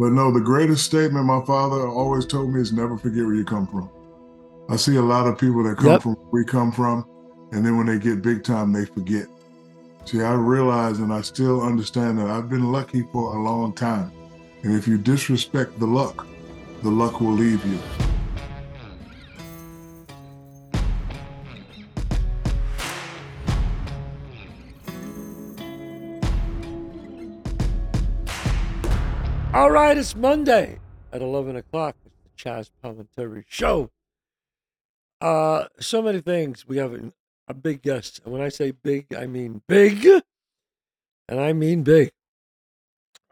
But no, the greatest statement my father always told me is never forget where you come from. I see a lot of people that come Yep. from where we come from, and then when they get big time, they forget. See, I realize and I still understand that I've been lucky for a long time. And if you disrespect the luck, the luck will leave you. It's Monday at 11 o'clock. It's the Chazz Palminteri Show. Uh, so many things. We have a, a big guest. And when I say big, I mean big. And I mean big.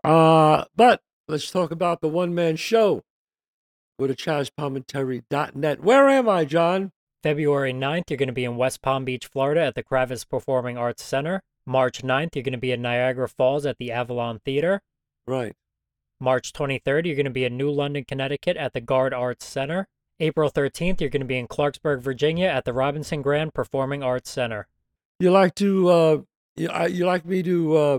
Uh, but let's talk about the one man show. Go to ChazzPalminteri.net. Where am I, John? February 9th, you're going to be in West Palm Beach, Florida at the Kravis Performing Arts Center. March 9th, you're going to be in Niagara Falls at the Avalon Theater. Right. March 23rd, you're going to be in New London, Connecticut at the Garde Arts Center. April 13th, you're going to be in Clarksburg, Virginia at the Robinson Grand Performing Arts Center. You like to, uh, you, you like me to uh,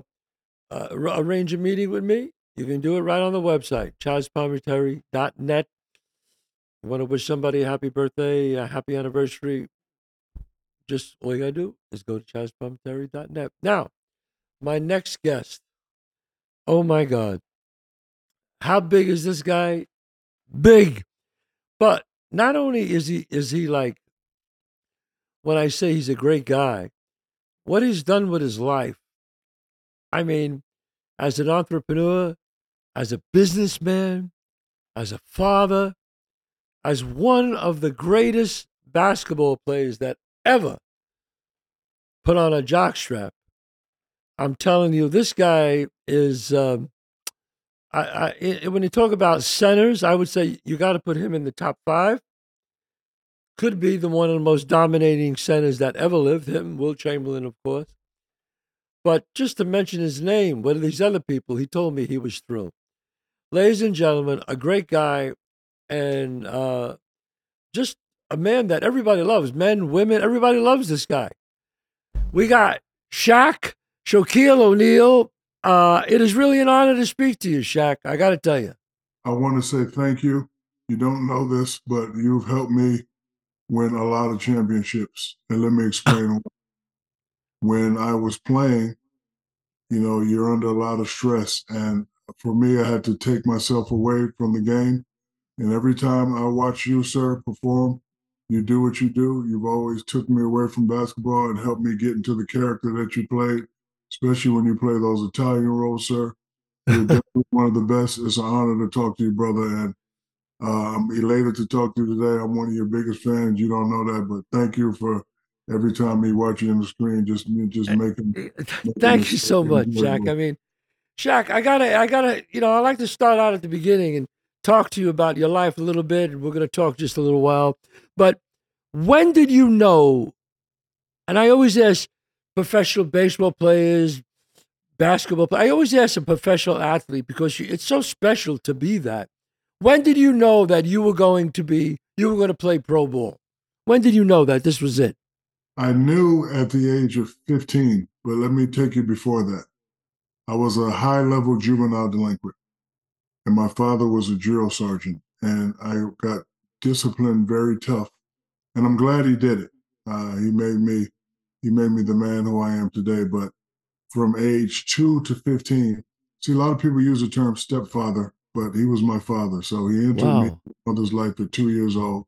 uh, ar- arrange a meeting with me? You can do it right on the website, ChazzPalminteri.net. You want to wish somebody a happy birthday, a happy anniversary? Just all you got to do is go to ChazzPalminteri.net. Now, my next guest. Oh my God. How big is this guy? Big. But not only is he is he like when I say he's a great guy, what he's done with his life. I mean, as an entrepreneur, as a businessman, as a father, as one of the greatest basketball players that ever put on a jockstrap. I'm telling you, this guy is. Um, I, I, when you talk about centers, I would say you got to put him in the top five. Could be the one of the most dominating centers that ever lived. Him, Wilt Chamberlain, of course. But just to mention his name, what are these other people? He told me he was thrilled. Ladies and gentlemen, a great guy and uh, just a man that everybody loves. Men, women, everybody loves this guy. We got Shaq, Shaquille O'Neal. Uh, it is really an honor to speak to you, Shaq. I got to tell you. I want to say thank you. You don't know this, but you've helped me win a lot of championships. And let me explain. when I was playing, you know, you're under a lot of stress. And for me, I had to take myself away from the game. And every time I watch you, sir, perform, you do what you do. You've always took me away from basketball and helped me get into the character that you played, especially when you play those Italian roles, sir. You're definitely one of the best. It's an honor to talk to you, brother. And uh, I'm elated to talk to you today. I'm one of your biggest fans. You don't know that, but thank you for every time me watching on the screen, just just making. Thank you so much, Jack. I mean, Shaq, I gotta, I gotta, you know, I like to start out at the beginning and talk to you about your life a little bit, we're gonna talk just a little while. But when did you know? And I always ask professional baseball players, basketball. players, I always ask a professional athlete because it's so special to be that. When did you know that you were going to be, you were going to play pro ball? When did you know that this was it? I knew at the age of 15, but let me take you before that. I was a high level juvenile delinquent, and my father was a drill sergeant, and I got disciplined very tough. And I'm glad he did it. Uh, he made me, he made me the man who I am today. But from age two to 15, see, a lot of people use the term stepfather, but he was my father. So he entered Wow. me in my mother's life at two years old,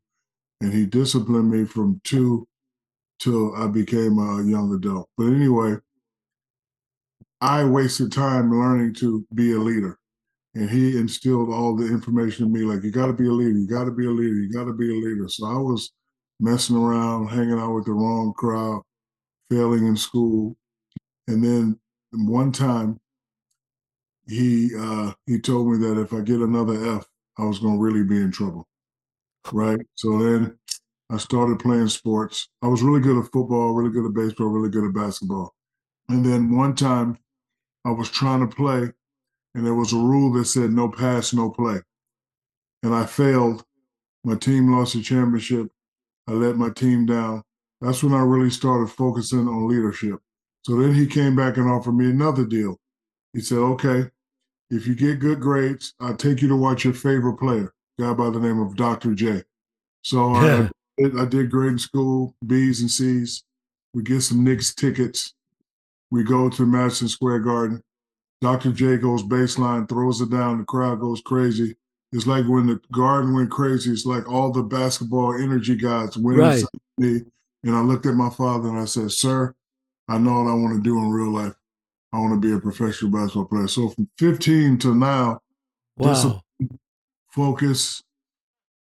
and he disciplined me from two till I became a young adult. But anyway, I wasted time learning to be a leader. And he instilled all the information in me like, you got to be a leader, you got to be a leader, you got to be a leader. So I was messing around, hanging out with the wrong crowd, failing in school. And then one time, he uh, he told me that if I get another F, I was going to really be in trouble. Right. So then I started playing sports. I was really good at football, really good at baseball, really good at basketball. And then one time I was trying to play, and there was a rule that said no pass, no play. And I failed. My team lost the championship. I let my team down. That's when I really started focusing on leadership. So then he came back and offered me another deal. He said, okay, if you get good grades, I'll take you to watch your favorite player, guy by the name of Dr. J. So I, did, I did great in school, B's and C's. We get some Knicks tickets. We go to Madison Square Garden. Dr. J goes baseline, throws it down. The crowd goes crazy. It's like when the garden went crazy. It's like all the basketball energy guys went Right. And I looked at my father and I said, Sir, I know what I want to do in real life. I want to be a professional basketball player. So from 15 to now, Wow. focus,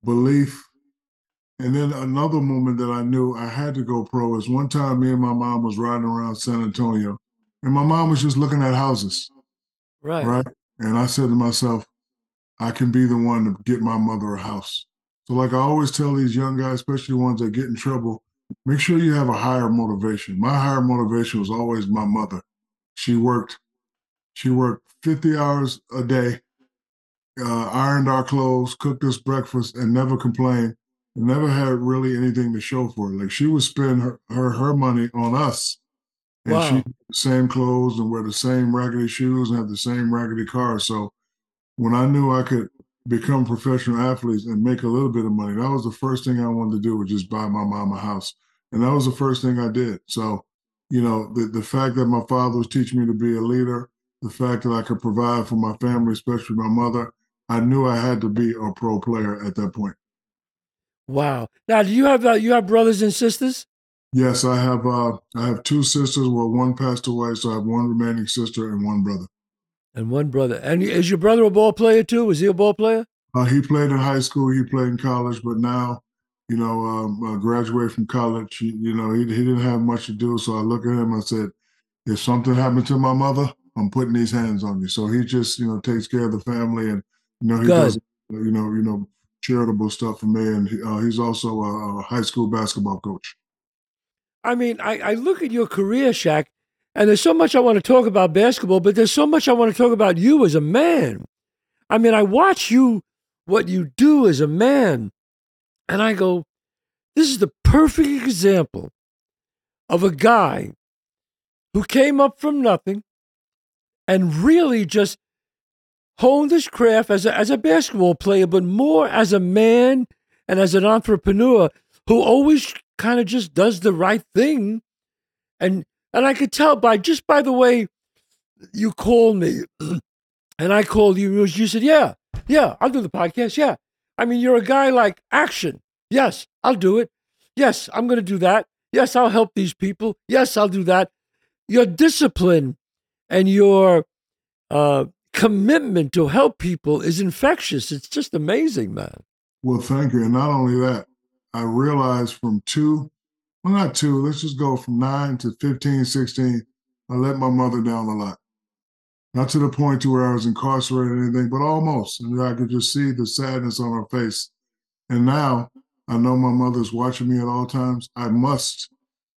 belief. And then another moment that I knew I had to go pro is one time me and my mom was riding around San Antonio and my mom was just looking at houses, Right. right? And I said to myself, I can be the one to get my mother a house. So like I always tell these young guys, especially ones that get in trouble, make sure you have a higher motivation. My higher motivation was always my mother. She worked, she worked 50 hours a day uh, ironed our clothes, cooked us breakfast, and never complained. And never had really anything to show for it. Like she would spend her her, her money on us, and Wow. she same clothes and wear the same raggedy shoes and have the same raggedy car. So when I knew I could become professional athletes and make a little bit of money, that was the first thing I wanted to do was just buy my mom a house, and that was the first thing I did. So you know the the fact that my father was teaching me to be a leader, the fact that I could provide for my family, especially my mother. I knew I had to be a pro player at that point. Wow. Now, do you have uh, you have brothers and sisters? Yes, I have. Uh, I have two sisters. Well, one passed away, so I have one remaining sister and one brother. And one brother. And is your brother a ball player too? Was he a ball player? Uh, he played in high school. He played in college, but now, you know, um, uh, graduated from college. He, you know, he he didn't have much to do. So I look at him. I said, if something happened to my mother, I'm putting these hands on you. So he just, you know, takes care of the family, and you know, he Good. does, you know, you know, charitable stuff for me. And he, uh, he's also a, a high school basketball coach. I mean, I, I look at your career, Shaq, and there's so much I want to talk about basketball, but there's so much I want to talk about you as a man. I mean, I watch you, what you do as a man, and I go, this is the perfect example of a guy who came up from nothing and really just honed his craft as a, as a basketball player, but more as a man and as an entrepreneur who always kind of just does the right thing. And and I could tell by just by the way you called me and I called you, you said, Yeah, yeah, I'll do the podcast. Yeah. I mean, you're a guy like action. Yes, I'll do it. Yes, I'm going to do that. Yes, I'll help these people. Yes, I'll do that. Your discipline and your uh, commitment to help people is infectious. It's just amazing, man. Well, thank you. And not only that, I realized from two, well, not two, let's just go from nine to 15, 16, I let my mother down a lot. Not to the point to where I was incarcerated or anything, but almost. And I could just see the sadness on her face. And now I know my mother's watching me at all times. I must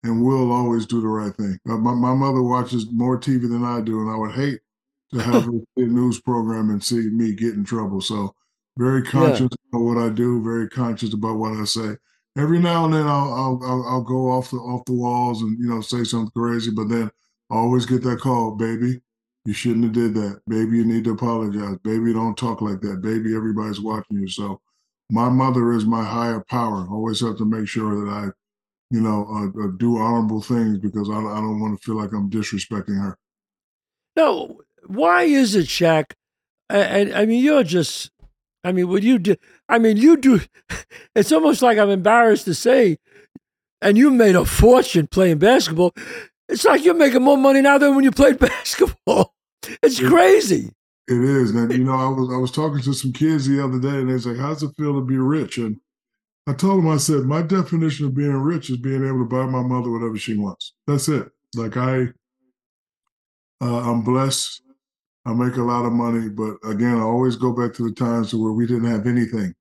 and will always do the right thing. My, my mother watches more TV than I do, and I would hate to have her see a news program and see me get in trouble. So very conscious about what I do, very conscious about what I say. Every now and then I'll I'll I'll, go off the off the walls and you know say something crazy, but then I always get that call, baby. You shouldn't have did that, baby. You need to apologize, baby. Don't talk like that, baby. Everybody's watching you. So my mother is my higher power. I always have to make sure that I, you know, uh, uh, do honorable things because I, I don't want to feel like I'm disrespecting her. No, why is it, Shaq? And I mean, you're just, I mean, would you do, I mean, you do, it's almost like I'm embarrassed to say, and you made a fortune playing basketball. It's like you're making more money now than when you played basketball. It's crazy. It is, and you know, I was I was talking to some kids the other day, and they was like, "How's it feel to be rich?" And I told them, I said, "My definition of being rich is being able to buy my mother whatever she wants. That's it. Like I, uh, I'm blessed. I make a lot of money, but again, I always go back to the times where we didn't have anything.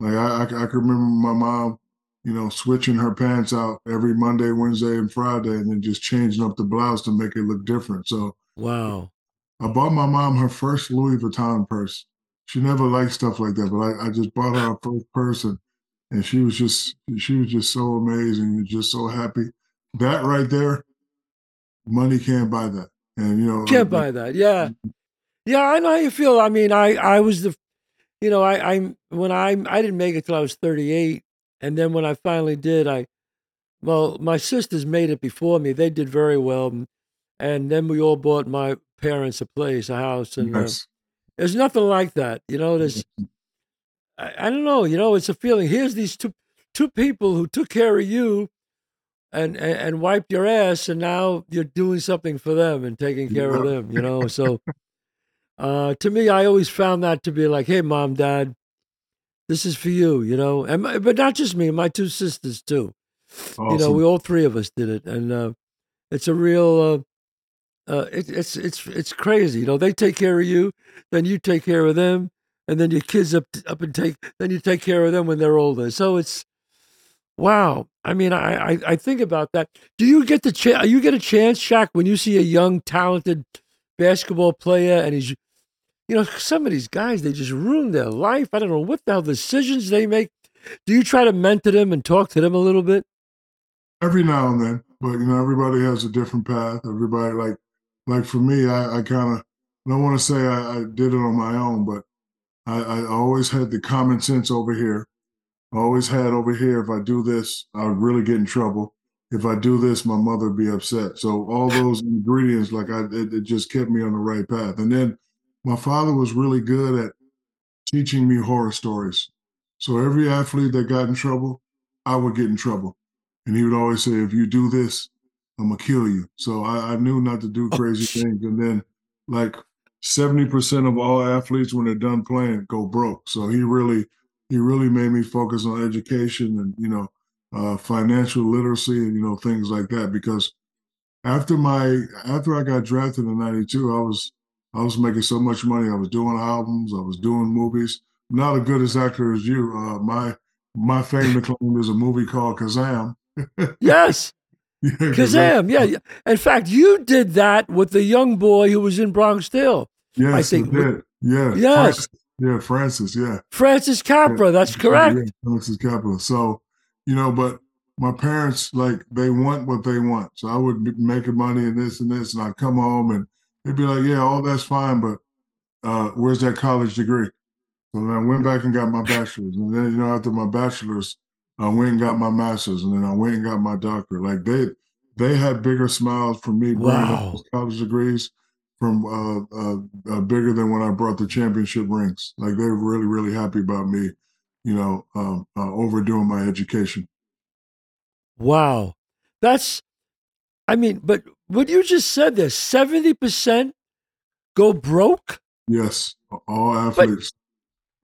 Like I, I, I can remember my mom, you know, switching her pants out every Monday, Wednesday, and Friday, and then just changing up the blouse to make it look different. So Wow. I bought my mom her first Louis Vuitton purse. She never liked stuff like that, but I, I just bought her her first purse, and, and she was just she was just so amazing and just so happy. That right there, money can't buy that. And you know, Can't buy that. Yeah. Yeah, I know how you feel. I mean, I I was the, you know, I I when I I didn't make it till I was 38, and then when I finally did, I well, my sisters made it before me. They did very well, and, then we all bought my parents a place, a house, and uh, there's nothing like that. You know, there's I, I don't know. You know, it's a feeling. Here's these two two people who took care of you. And, and and wiped your ass, and now you're doing something for them and taking care of them. You know, so uh, to me, I always found that to be like, hey, mom, dad, this is for you, you know, and my, but not just me, my two sisters too. You know, we all three of us did it, and uh, it's a real, uh, uh, it, it's it's it's crazy. You know, they take care of you, then you take care of them, and then your kids up up and take, then you take care of them when they're older. So it's wow. I mean, I I, I think about that. Do you get the chance? You get a chance, Shaq, when you see a young, talented basketball player, and he's you know, some of these guys, they just ruin their life. I don't know what the hell decisions they make. Do you try to mentor them and talk to them a little bit? Every now and then, but you know, everybody has a different path. Everybody like like for me, I, I kind of don't want to say I, I did it on my own, but I, I always had the common sense over here. I always had over here. If I do this, I would really get in trouble. If I do this, my mother would be upset. So all those ingredients, like I, it, it just kept me on the right path. And then my father was really good at teaching me horror stories. So every athlete that got in trouble, I would get in trouble. And he would always say, if you do this, I'm gonna kill you. So I, I knew not to do oh, crazy things. And then like 70% of all athletes when they're done playing go broke. So he really he really made me focus on education and you know uh, financial literacy and you know things like that because after my after I got drafted in 92 I was I was making so much money. I was doing albums I was doing movies. Not as good as actor as you. Uh, my my fame to claim is a movie called Kazaam. Yes, yeah, Kazaam. Yeah. In fact, you did that with the young boy who was in Bronx Tale, yes I think. did. Yeah Yes. Francis, yeah Francis yeah Francis Capra. That's correct. Yeah, Alexis Capital. So, you know, but my parents like they want what they want. So I would be making money and this and this, and I'd come home and they'd be like, "Yeah, all that's fine, but uh, where's that college degree?" So then I went back and got my bachelor's, and then you know after my bachelor's, I went and got my master's, and then I went and got my doctorate. Like they they had bigger smiles for me Wow. college degrees from uh, uh, uh, bigger than when I brought the championship rings. Like they're really really happy about me, you know, um, uh, overdoing my education. Wow, that's. I mean, but what you just said there, seventy percent go broke. Yes, all athletes.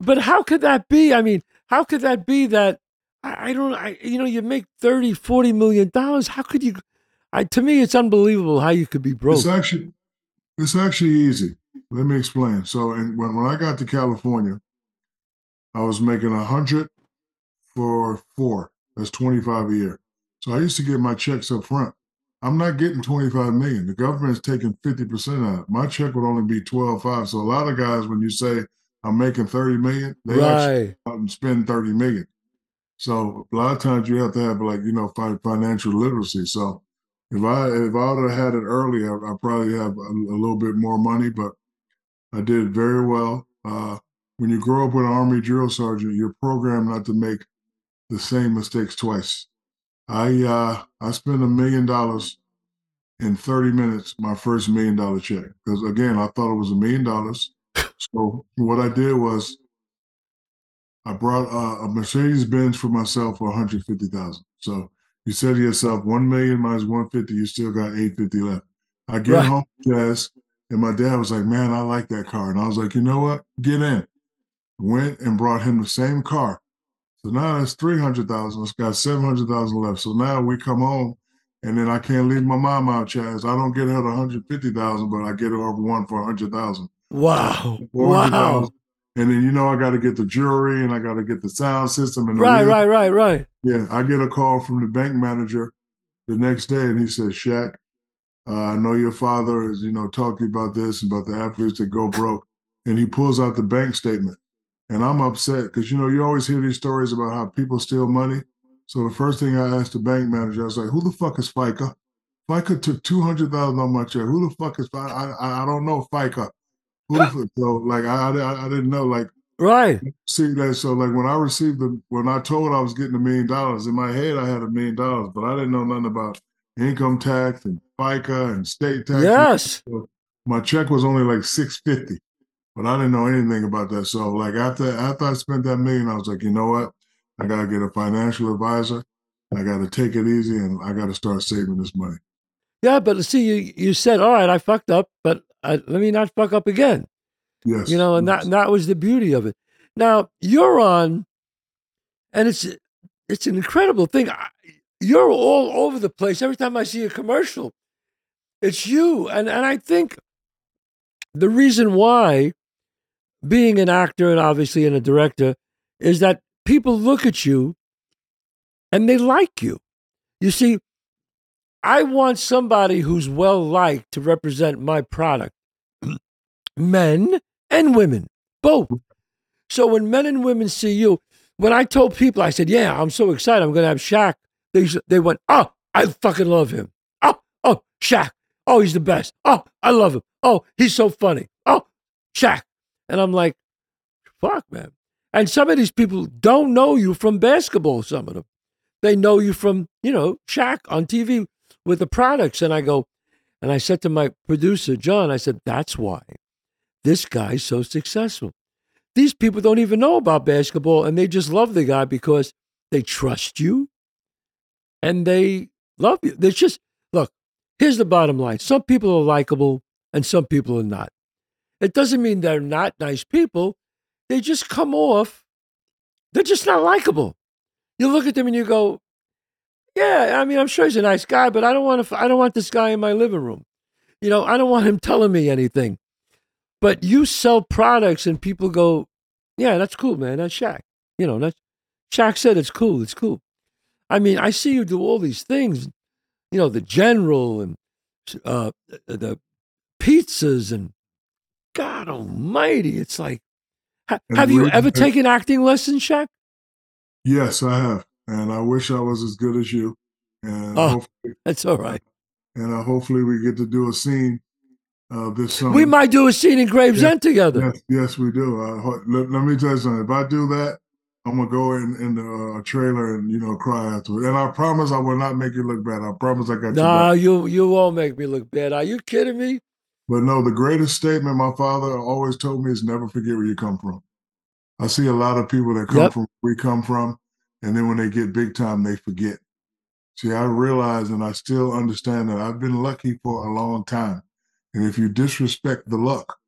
But how could that be? I mean, how could that be that I, I don't I you know, you make 30, 40 million dollars. How could you I to me it's unbelievable how you could be broke. It's actually it's actually easy. Let me explain. So, and when when I got to California, I was making a hundred for four. That's twenty five a year. So I used to get my checks up front. I'm not getting 25 million. The government's taking 50% out. My check would only be 12.5. So a lot of guys, when you say I'm making 30 million, they actually right. go out and spend 30 million. So a lot of times you have to have like, you know, financial literacy. So if I if I would have had it early, I, I probably have a, a little bit more money, but I did very well. Uh, when you grow up with an Army drill sergeant, you're programmed not to make the same mistakes twice. I uh, I spent a million dollars in 30 minutes, my first million dollar check. Because again, I thought it was a million dollars. So what I did was I brought uh, a Mercedes Benz for myself for 150,000. So you said to yourself, one million minus 150, you still got 850 left. I get Right. home, Chazz, and my dad was like, "Man, I like that car," and I was like, "You know what? Get in." Went and brought him the same car. So now that's 300,000. It's got 700,000 left. So now we come home and then I can't leave my mom out, Chazz. I don't get her the 150,000, but I get her one for 100,000. Wow. Wow. And then, you know, I got to get the jewelry and I got to get the sound system. And Right, right, right, right. Yeah. I get a call from the bank manager the next day and he says, Shaq, uh, I know your father is you know, talking about this, about the athletes that go broke. And he pulls out the bank statement. And I'm upset because, you know, you always hear these stories about how people steal money. So the first thing I asked the bank manager, I was like, who the fuck is FICA? FICA took 200000 on my check. Who the fuck is FICA? I, I, I don't know FICA. So like I, I I didn't know like Right. see that so like when I received the when I told I was getting a million dollars in my head I had a million dollars but I didn't know nothing about income tax and FICA and state tax. Yes. So my check was only like six fifty, but I didn't know anything about that. So like after after I spent that million, I was like, you know what? I gotta get a financial advisor. I gotta take it easy and I gotta start saving this money. Yeah, but see, you you said, all right, I fucked up, but I, let me not fuck up again. Yes. You know, and that yes. and that was the beauty of it. Now you're on, and it's it's an incredible thing. I- You're all over the place. Every time I see a commercial, it's you, and and I think the reason why being an actor and obviously and a director is that people look at you and they like you. You see, I want somebody who's well liked to represent my product, men and women, both. So when men and women see you, when I told people, I said, "Yeah, I'm so excited. I'm going to have Shaq." They they went, "Oh, I fucking love him. Oh, oh, Shaq. Oh, he's the best. Oh, I love him. Oh, he's so funny. Oh, Shaq." And I'm like, "Fuck, man." And some of these people don't know you from basketball. Some of them, they know you from you know Shaq on TV with the products. And I go, and I said to my producer John, I said, "That's why this guy's so successful." these people don't even know about basketball and they just love the guy because they trust you and they love you. There's just, look, here's the bottom line some people are likable and some people are not. It doesn't mean they're not nice people, they just come off, they're just not likable. You look at them and you go, yeah, I mean, I'm sure he's a nice guy, but I don't want to, I don't want this guy in my living room. You know, I don't want him telling me anything. But you sell products and people go, yeah, that's cool, man. That's Shaq. You know, that's Shaq said it's cool. It's cool. I mean, I see you do all these things, you know, the general and uh, the pizzas and God almighty. It's like, ha- have you ever taken acting lessons, Shaq? Yes, I have. And I wish I was as good as you. And Oh. That's all right. and uh, hopefully we get to do a scene uh, this summer. We might do a scene in Gravesend together. Yes, yes, we do. Uh, let, let me tell you something. If I do that, I'm gonna go in in the uh, trailer and you know cry afterwards. And I promise I will not make you look bad. I promise I got you. No, you you won't make me look bad. Are you kidding me? But no, the greatest statement my father always told me is never forget where you come from. I see a lot of people that come Yep. from where we come from, and then when they get big time, they forget. See, I realize and I still understand that I've been lucky for a long time. And if you disrespect the luck,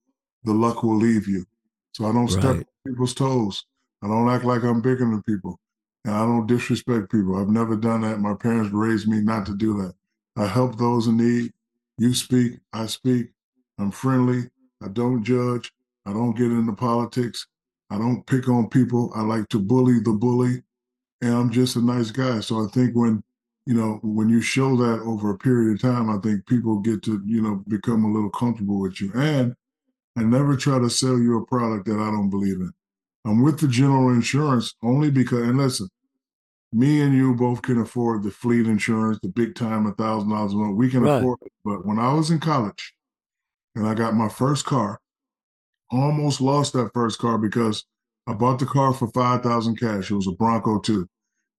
the luck will leave you. So I don't step Right. on people's toes. I don't act like I'm bigger than people. And I don't disrespect people. I've never done that. My parents raised me not to do that. I help those in need. You speak, I speak. I'm friendly. I don't judge. I don't get into politics. I don't pick on people. I like to bully the bully. And I'm just a nice guy. So I think when, you know, when you show that over a period of time, I think people get to, you know, become a little comfortable with you. And I never try to sell you a product that I don't believe in. I'm with the general insurance only because, and listen, me and you both can afford the fleet insurance, the big time, a thousand dollars a month. We can Right. afford it. But when I was in college and I got my first car, almost lost that first car because I bought the car for five thousand cash. It was a Bronco too.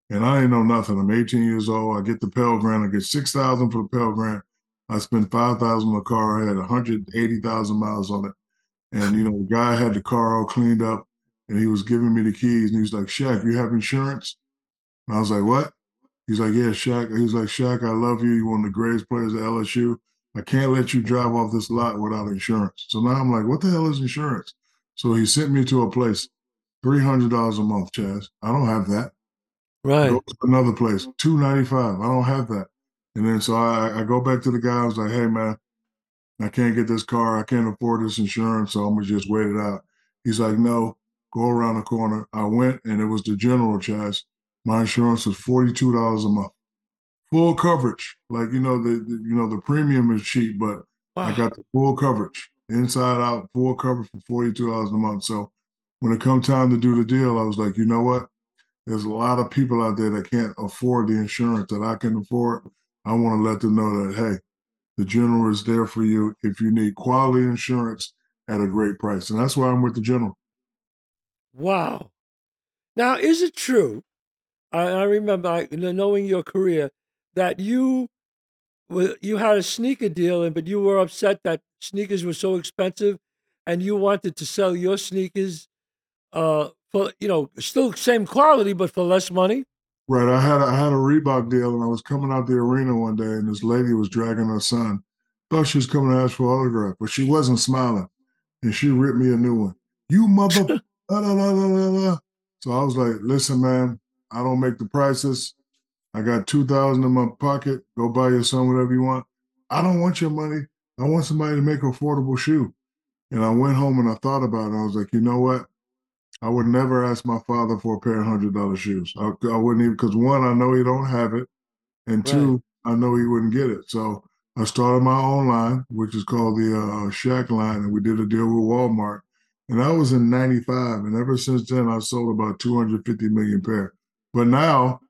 And I didn't know nothing. I'm 18 years old. I get the Pell Grant. I get six thousand for the Pell Grant. I spent five thousand on the car. I had 180,000 miles on it. And you know, the guy had the car all cleaned up, and he was giving me the keys. And he was like, "Shaq, you have insurance?" And I was like, "What?" He's like, "Yeah, Shaq." He's like, "Shaq, I love you. You're one of the greatest players at LSU. I can't let you drive off this lot without insurance." So now I'm like, "What the hell is insurance?" So he sent me to a place, three hundred dollars a month, Chazz. I don't have that. Right. Go to another place, two ninety five. I don't have that. And then so I, I go back to the guy. I was like, "Hey man, I can't get this car. I can't afford this insurance, so I'm gonna just wait it out." He's like, "No, go around the corner." I went, and it was the general Chazz. My insurance was forty two dollars a month, full coverage. Like you know the, the you know the premium is cheap, but I got the full coverage, inside out, full coverage for forty two dollars a month. So when it come time to do the deal, I was like, you know what? There's a lot of people out there that can't afford the insurance that I can afford. I want to let them know that hey, the general is there for you if you need quality insurance at a great price. And that's why I'm with the general. Wow. Now, is it true? I, I remember I, knowing your career that you you had a sneaker deal, and but you were upset that sneakers were so expensive, and you wanted to sell your sneakers uh, for you know still same quality but for less money. Right. I had a, I had a Reebok deal, and I was coming out the arena one day, and this lady was dragging her son. Thought she was coming to ask for autograph, but she wasn't smiling, and she ripped me a new one. You mother. la, la, la, la, la. So I was like, "Listen, man, I don't make the prices. I got two thousand in my pocket. Go buy your son whatever you want. I don't want your money. I want somebody to make an affordable shoe." And I went home and I thought about it. I was like, you know what? I would never ask my father for a pair of hundred dollar shoes. I, I wouldn't even because one, I know he don't have it, and two, I know he wouldn't get it. So I started my own line, which is called the uh, Shaq line, and we did a deal with Walmart. And that was in '95, and ever since then, I've sold about 250 million pair. But now,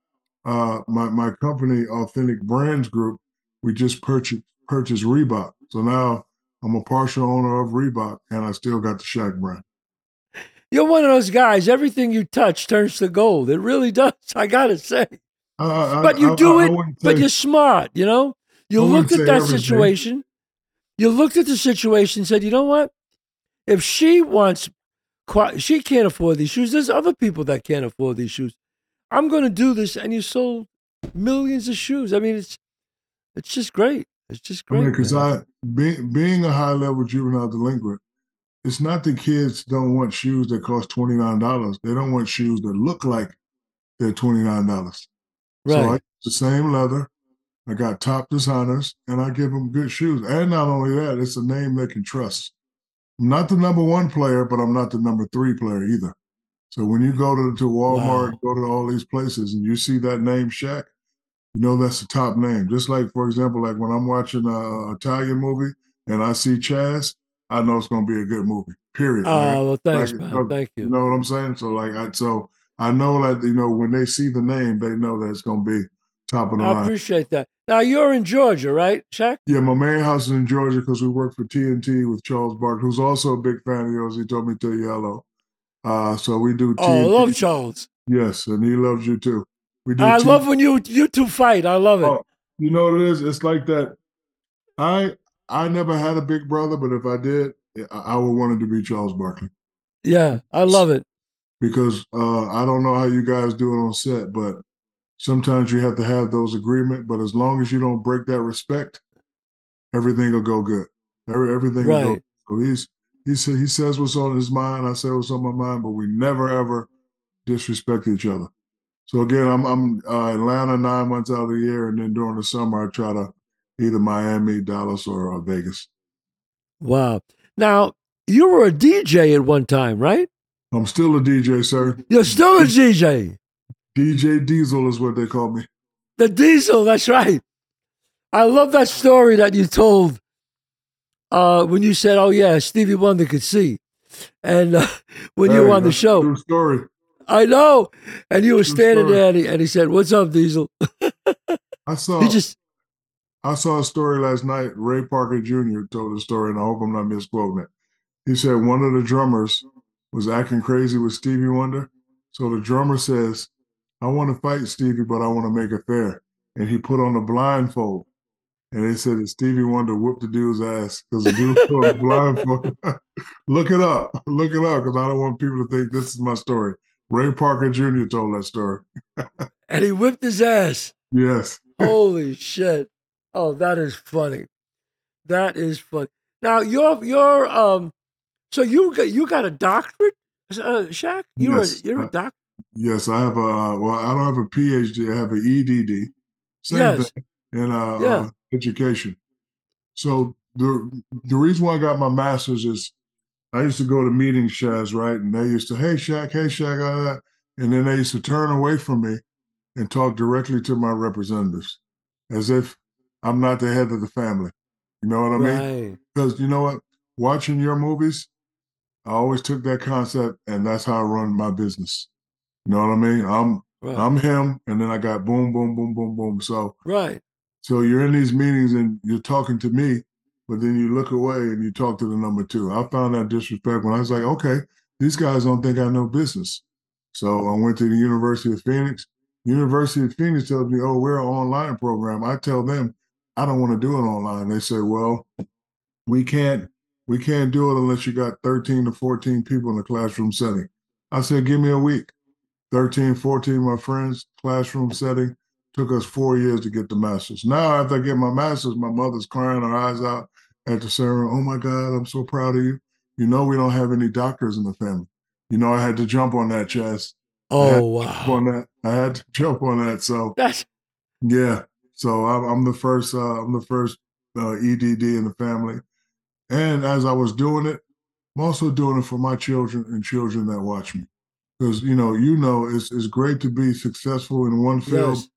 uh, my my company, Authentic Brands Group, we just purchased purchased Reebok. So now I'm a partial owner of Reebok, and I still got the Shaq brand. You're one of those guys. Everything you touch turns to gold. It really does. I gotta say. Uh, but you I, do I, I it. wouldn't but say- you're smart. You know. You I looked at that everything. situation. You looked at the situation. and Said, you know what? If she wants, she can't afford these shoes. There's other people that can't afford these shoes. I'm going to do this, and you sold millions of shoes. I mean, it's it's just great. It's just great. mean, because. I being being a high level juvenile delinquent, it's not the kids don't want shoes that cost twenty nine dollars. They don't want shoes that look like they're twenty nine dollars. Right. So I the same leather. I got top designers, and I give them good shoes. And not only that, it's a name they can trust. I'm not the number one player, but I'm not the number three player either. So when you go to, to Walmart, Wow. go to all these places, and you see that name Shaq, you know that's the top name. Just like, for example, like when I'm watching a Italian movie and I see Chazz, I know it's going to be a good movie. Period. Oh well, thanks, like, man. uh, Thank you you. know what I'm saying? So like, I so I know that you know when they see the name, they know that it's going to be top of the I line. I appreciate that. Now you're in Georgia, right, Shaq? Yeah, my main house is in Georgia because we work for TNT with Charles Barkley, who's also a big fan of yours. He told me to tell you. Uh, so we do Oh, I love Charles. yes, and he loves you too. We do. I T- love when you you two fight. I love it. Oh, you know what it is? It's like that. I I never had a big brother, but if I did, I, I would want it to be Charles Barkley Yeah, I love it. because uh, I don't know how you guys do it on set, but sometimes you have to have those agreement. But as long as you don't break that respect, everything will go good. Every, everything will go. Right. So he's he said he says what's on his mind. I say what's on my mind, but we never ever disrespect each other. So again, I'm I'm uh, Atlanta nine months out of the year, and then during the summer I try to either Miami, Dallas, or uh, Vegas. Wow. Now you were a DJ at one time, right? I'm still a DJ, sir. You're still a DJ. DJ Diesel is what they call me. The Diesel. That's right. I love that story that you told uh, when you said, "Oh yeah, Stevie Wonder could see," and uh, when you were on the show. True story. I know. And you were True standing story. there, and he, and he said, "What's up, Diesel?" I saw He just I saw a story last night. Ray Parker Jr. told a story, and I hope I'm not misquoting it. He said one of the drummers was acting crazy with Stevie Wonder. So the drummer says, I want to fight Stevie, but I want to make it fair. And he put on a blindfold. And they said that Stevie Wonder whooped the dude's ass because the dude a blindfold. Look it up. Look it up because I don't want people to think this is my story. Ray Parker Jr. told that story. and he whipped his ass. Yes. Holy shit! Oh, that is funny. That is funny. Now you're you're um, so you got you got a doctorate, uh, Shaq? You're Yes. a you're a Uh, doc. Yes, I have a well, I don't have a PhD, I have an EDD. Same Yes. thing in uh, Yeah. uh, education. So the the reason why I got my master's is I used to go to meetings, Chazz, right? And they used to, hey Shaq, hey Shaq, uh, uh," and then they used to turn away from me and talk directly to my representatives as if I'm not the head of the family. You know what I mean? right. Because you know what? Watching your movies, I always took that concept and that's how I run my business. You know what I mean? I'm Right. I'm him, and then I got boom, boom, boom, boom, boom. So right. so you're in these meetings and you're talking to me, but then you look away and you talk to the number two. I found that disrespectful. I was like, okay, these guys don't think I know business. So I went to the University of Phoenix. University of Phoenix tells me, oh, we're an online program. I tell them I don't want to do it online. They say, well, we can't we can't do it unless you got 13 to 14 people in the classroom setting. I said, give me a week. 13, 14 my friends, classroom setting. Took us four years to get the master's. Now, after I get my master's, my mother's crying her eyes out at the ceremony. Oh my God, I'm so proud of you. You know, we don't have any doctors in the family. You know, I had to jump on that. I had Oh to jump on that. I had to jump on that. So That's yeah. So I'm, I'm the first. Uh, I'm the first uh, EDD in the family. And as I was doing it, I'm also doing it for my children and children that watch me. Because you know, you know, it's it's great to be successful in one field. yes.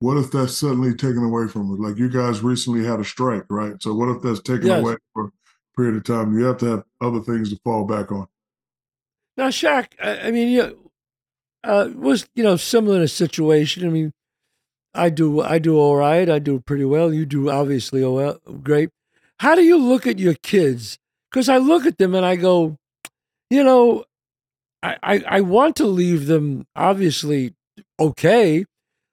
What if that's suddenly taken away from us? Like you guys recently had a strike, right? So what if that's taken Yes. away for a period of time? You have to have other things to fall back on. Now, Shaq, I, I mean, you uh, was you know similar in a situation. I mean, I do I do all right. I do pretty well. You do obviously well, great. How do you look at your kids? Because I look at them and I go, you know, I, I I want to leave them obviously okay,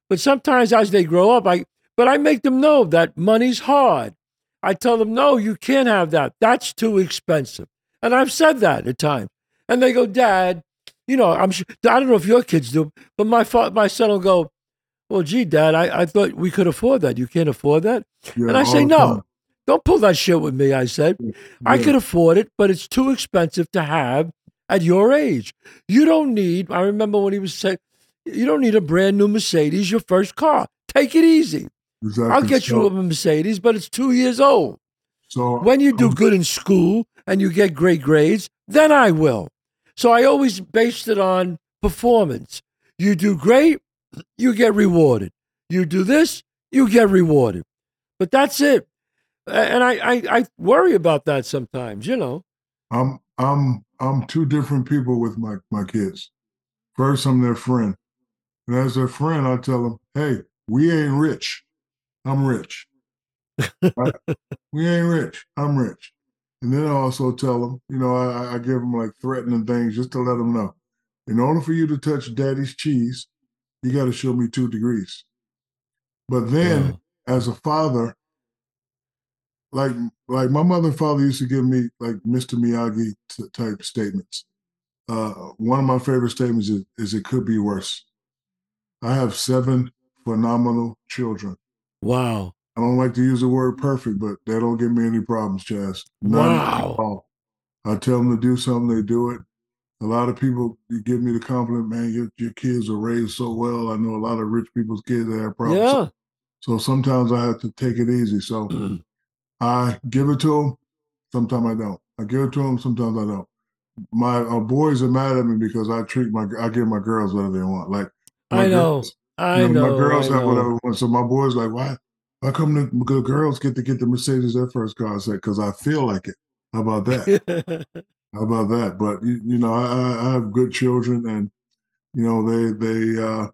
but sometimes as they grow up, I but I make them know that money's hard. I tell them, no, you can't have that. That's too expensive. And I've said that at times. And they go, Dad, you know, I'm sure, I don't know if your kids do, but my fa- my son will go, well, gee, Dad, I, I thought we could afford that. You can't afford that? Yeah, And I say, no, time. don't pull that shit with me. I said, I could afford it, but it's too expensive to have at your age. You don't need, I remember when he was saying, you don't need a brand new Mercedes, your first car. Take it easy. exactly. I'll get you a Mercedes, but it's two years old. So When you do um, good in school and you get great grades, then I will. So I always based it on performance. You do great, you get rewarded. You do this, you get rewarded. But that's it. And I, I, I worry about that sometimes, you know. I'm I'm I'm two different people with my my kids. First, I'm their friend, and as their friend, I tell them, "Hey, we ain't rich. I'm rich. Right? we ain't rich. I'm rich." And then I also tell them, you know, I, I give them like threatening things just to let them know. In order for you to touch daddy's cheese, you got to show me two degrees. But then, Wow. as a father, like like my mother and father used to give me like Mr. Miyagi type statements. Uh, one of my favorite statements is, is "It could be worse." I have seven phenomenal children. Wow. I don't like to use the word perfect, but they don't give me any problems, Chazz. None at Wow. all. I tell them to do something, they do it. A lot of people give me the compliment, man, your, your kids are raised so well. I know a lot of rich people's kids that have problems. So, Yeah. so sometimes I have to take it easy. So I give it to them. Sometimes I don't. I give it to them. Sometimes I don't. My uh, boys are mad at me because I treat my I give my girls whatever they want. Like I know. girls, I you know, know. my girls I have whatever they want. So my boys like, why? Why come the, the girls get to get the Mercedes their first car? I said, because I feel like it. How about that? How about that? But you, know, I, I- I have good children, and you know they they uh,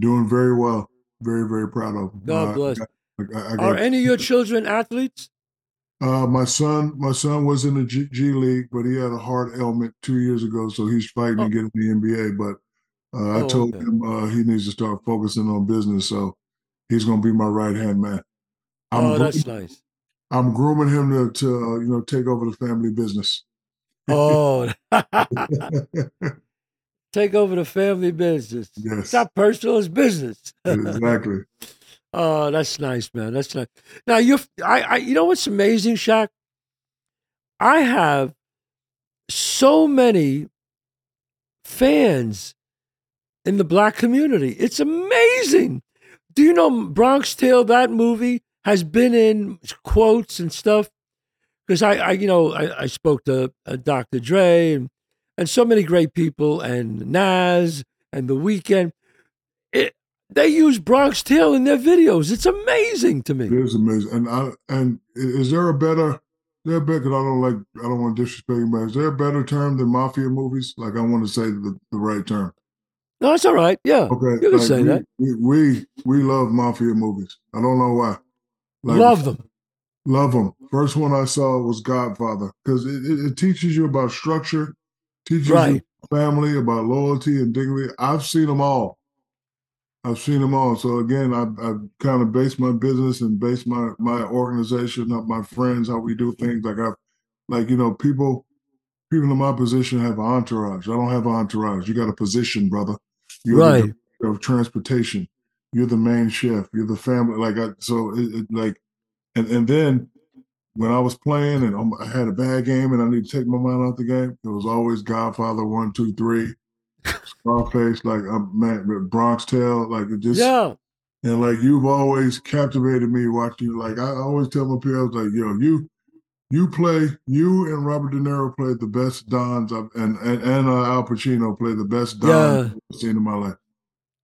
doing very well. Very very proud of them. God Uh, bless. I, got- I, I Are any of your children athletes? uh, my son. My son was in the G, G League, but he had a heart ailment two years ago, so he's fighting Oh. to get in the NBA. But uh, I Oh, told okay. him uh, he needs to start focusing on business, so he's going to be my right hand man. I'm Oh, gro- that's nice. I'm grooming him to, to uh, you know take over the family business. Oh, take over the family business. It's yes, not personal; it's business. exactly. Oh, that's nice, man. That's nice. Now you, I, I, you know what's amazing, Shaq? I have so many fans in the black community. It's amazing. Do you know Bronx Tale? That movie has been in quotes and stuff. Because I, I, you know, I, I spoke to uh, Dr. Dre and and so many great people and Nas and The Weeknd. It, they use Bronx Tale in their videos. It's amazing to me. It is amazing. And I and is there a better? There better better? 'cause I don't like. I don't want to disrespect anybody. Is there a better term than mafia movies? Like I want to say the, the right term. No, it's all right. Yeah, Okay, you can like say we, that. We, we we love mafia movies. I don't know why. Like Love them. Love them. Mm-hmm. First one I saw was Godfather because it, it, it teaches you about structure, teaches Right. you family, about loyalty and dignity. I've seen them all. I've seen them all. So again, I, I kind of base my business and base my my organization, up my friends, how we do things. Like I've, like you know, people people in my position have an entourage. I don't have an entourage. You got a position, brother. You're the Right. director of transportation. You're the main chef. You're the family. Like I, so, it, it, like, and and then when I was playing and I had a bad game and I need to take my mind off the game, it was always Godfather one, two, three, Scarface, like I'm man, Bronx Tale, like it just Yeah. and like you've always captivated me watching you. Like I always tell my peers, like, yo, you you play, you and Robert De Niro played the best Dons I've, and and, and uh, Al Pacino played the best Don Yeah. I've seen in my life.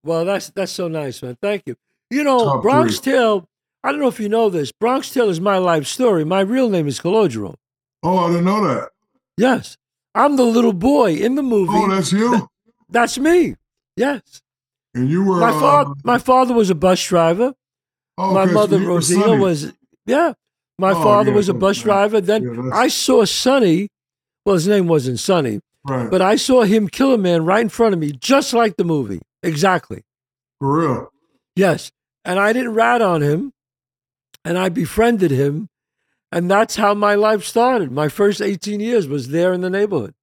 Well, that's that's so nice, man. Thank you. You know, Top Bronx three. Tale. I don't know if you know this. Bronx Tale is my life story. My real name is Calogero. Oh, I didn't know that. Yes, I'm the little boy in the movie. Oh, that's you. That's me. Yes, And you were my uh, father. My father was a bus driver. oh, my mother Rosina was. Yeah, my Oh, father yeah, was a bus driver. Then Yeah, I saw Sonny. Well, his name wasn't Sonny, right but I saw him kill a man right in front of me, just like the movie. Exactly. for real. Yes. And I didn't rat on him and I befriended him. And that's how my life started. My first 18 years was there in the neighborhood.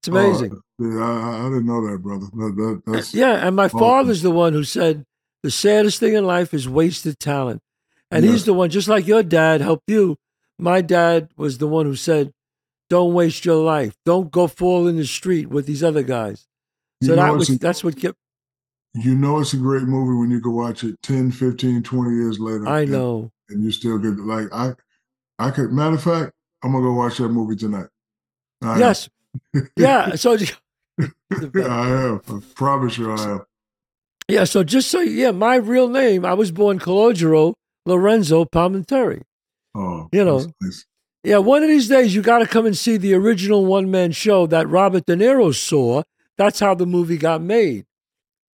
It's oh, amazing. Oh, yeah, I, I didn't know that, brother. That, that, yeah. And my awesome. father's the one who said the saddest thing in life is wasted talent. And Yeah. he's the one, just like your dad helped you. My dad was the one who said, don't waste your life. Don't go fall in the street with these other guys. So You know that was a- that's what kept You know it's a great movie when you can watch it 10, 15, 20 years later. I know. And, you still get like I I could matter of fact, I'm gonna go watch that movie tonight. I am. Yes. Yeah. So Yeah, I am. I promise you I am. Yeah, so just so yeah, my real name, I was born Calogero Lorenzo Palminteri. Oh You know. nice. Yeah, one of these days you got to come and see the original one man show that Robert De Niro saw. That's how the movie got made.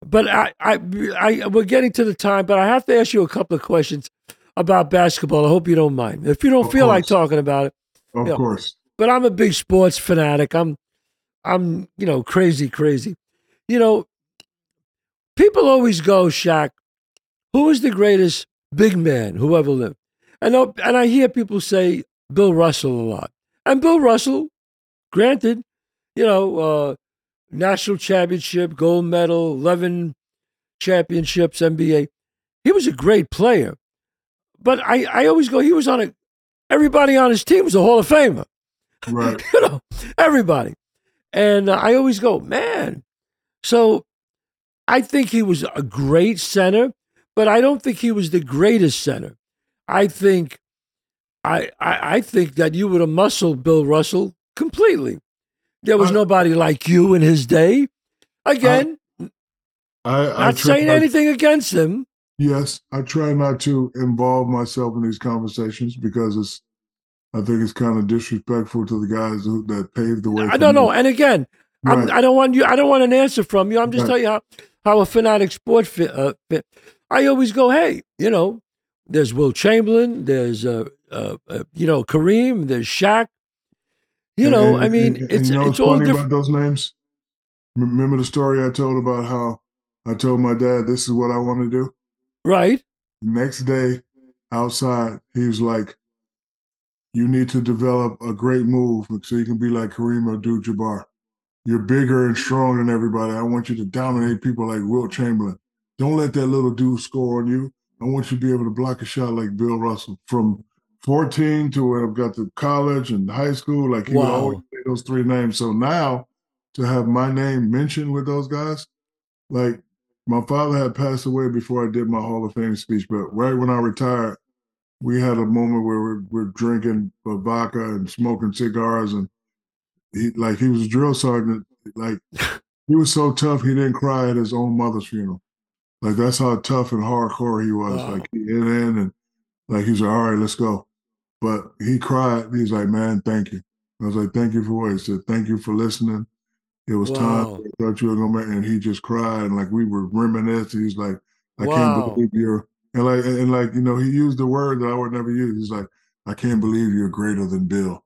But I, I, I, we're getting to the time, but I have to ask you a couple of questions about basketball. I hope you don't mind. If you don't Of feel like talking about it, Of Yeah. course. but I'm a big sports fanatic. I'm, I'm, you know, crazy, crazy. You know, people always go, Shaq, who is the greatest big man who ever lived? And I- and I hear people say Bill Russell a lot. And Bill Russell, granted, you know, uh, national championship, gold medal, eleven championships, NBA. He was a great player, but I, I always go. He was on a. Everybody on his team was a Hall of Famer Right. you know, everybody. And uh, I always go, man. So I think he was a great center, but I don't think he was the greatest center. I think, I, I, I think that you would have muscled Bill Russell completely. There was I- nobody like you in his day. Again, I, I not try- saying I- anything against him. Yes, I try not to involve myself in these conversations because it's. I think it's kind of disrespectful to the guys who, that paved the way. I don't me. know. And again, Right. I don't want you. I don't want an answer from you. I'm just Right. telling you how, how a fanatic sport fit, uh, fit. I always go, hey, you know, there's Wilt Chamberlain, there's uh, uh, uh you know Kareem, there's Shaq. You And- know, and- I mean, and- it's you know it's all different. about those names. Remember the story I told about how I told my dad this is what I want to do. Right? Next day, outside, he was like, "You need to develop a great move so you can be like Kareem Abdul-Jabbar. You're bigger and stronger than everybody. I want you to dominate people like Wilt Chamberlain. Don't let that little dude score on you. I want you to be able to block a shot like Bill Russell from 14 to when I've got to college and high school. Like he would always say those three names. So now to have my name mentioned with those guys, like my father had passed away before I did my Hall of Fame speech, but right when I retired, we had a moment where we're, we're drinking vodka and smoking cigars, and he like he was a drill sergeant. Like he was so tough, he didn't cry at his own mother's funeral. Like that's how tough and hardcore he was. Wow. Like he in in and like he's like, all right, let's go. But he cried. He's like, man, thank you. I was like, thank you for what? He said, thank you for listening. It was Wow. time. I thought you were gonna make, and he just cried and like we were reminiscing. He's like, I Wow. can't believe you're and like and like you know he used the word that I would never use. He's like, I can't believe you're greater than Bill.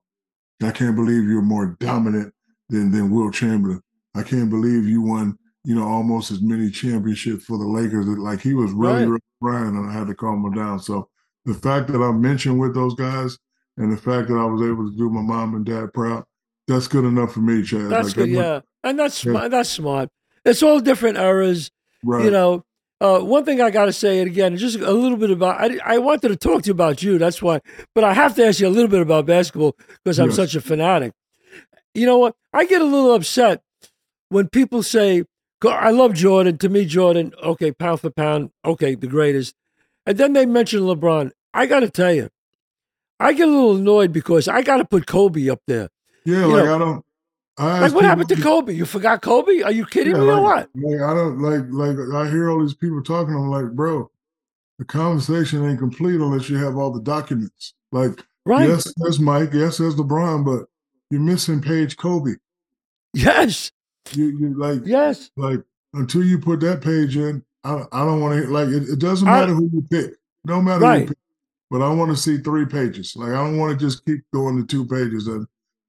I can't believe you're more dominant than than Wilt Chamberlain. I can't believe you won, you know, almost as many championships for the Lakers. Like he was really, Right. really crying, and I had to calm him down. So the fact that I'm mentioned with those guys, and the fact that I was able to do my mom and dad proud, that's good enough for me, Chazz. That's Like, good. that Yeah, and that's Yeah. smart. That's smart. It's all different eras. right. You know, uh, one thing I got to say, and again, just a little bit about. I, I wanted to talk to you about you. That's why, but I have to ask you a little bit about basketball because I'm Yes. such a fanatic. You know what? I get a little upset when people say, "I love Jordan." To me, Jordan, okay, pound for pound, okay, the greatest. And then they mention LeBron. I got to tell you, I get a little annoyed because I got to put Kobe up there. yeah, you like know, I don't. I Like, what happened to Kobe? You forgot Kobe? Are you kidding Yeah, me or what? Like I don't like like I hear all these people talking. I'm like, bro, the conversation ain't complete unless you have all the documents. Like, Right? yes, there's Mike, yes, there's LeBron, but you're missing Page Kobe. Yes. You you like Yes. like until you put that page in, I I don't want to like it, it doesn't I- matter who you pick. No matter who Right. you pick. But I want to see three pages. Like I don't want to just keep going to two pages. And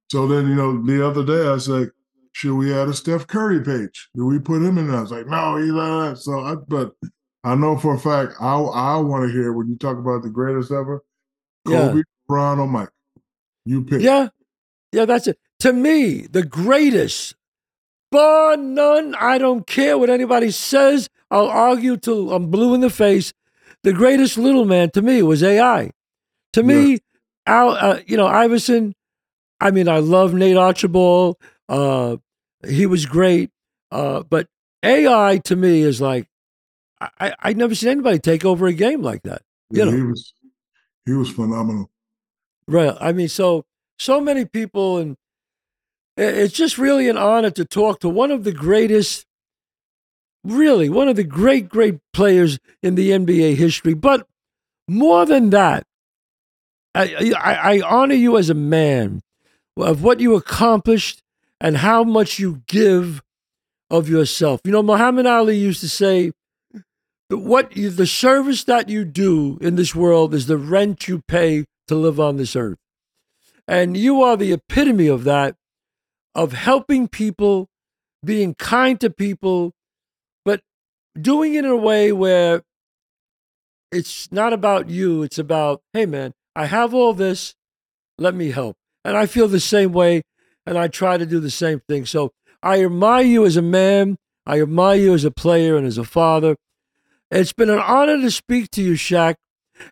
so then, you know, the other day I was like, should we add a Steph Curry page? Do we put him in there? I was like, no, he's not. that. So I but I know for a fact I I want to hear when you talk about the greatest ever, Yeah. Kobe, Bron, or Mike. You pick. Yeah. Yeah, that's it. To me, the greatest, bar none. I don't care what anybody says. I'll argue till I'm blue in the face. The greatest little man to me was AI. To me, Al, uh, you know, Iverson. I mean, I love Nate Archibald. Uh, he was great. Uh, but AI to me is like, I, I I never seen anybody take over a game like that. Yeah, you know. he was he was phenomenal. Right. I mean, so so many people, and it's just really an honor to talk to one of the greatest, really one of the great, great players in the NBA history. But more than that, I, I, I honor you as a man of what you accomplished and how much you give of yourself. You know, Muhammad Ali used to say, what you, the service that you do in this world is the rent you pay to live on this earth. And you are the epitome of that, of helping people, being kind to people, but doing it in a way where it's not about you. It's about, hey, man, I have all this. Let me help. And I feel the same way. And I try to do the same thing. So I admire you as a man. I admire you as a player and as a father. It's been an honor to speak to you, Shaq.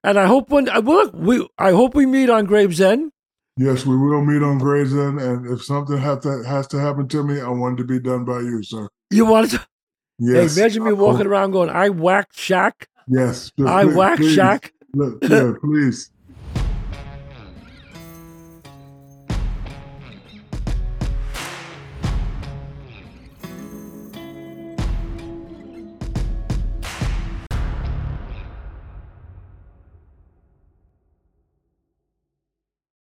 And I hope when, well, look, we, I hope we meet on Gravesend. Yes, we will meet on Gray's End, and if something have to, has to happen to me, I want it to be done by you, sir. You want to? Yes. Hey, imagine me walking oh. around going, I whacked Shaq. Yes. I please- whacked please. Shaq. Look, yeah, please.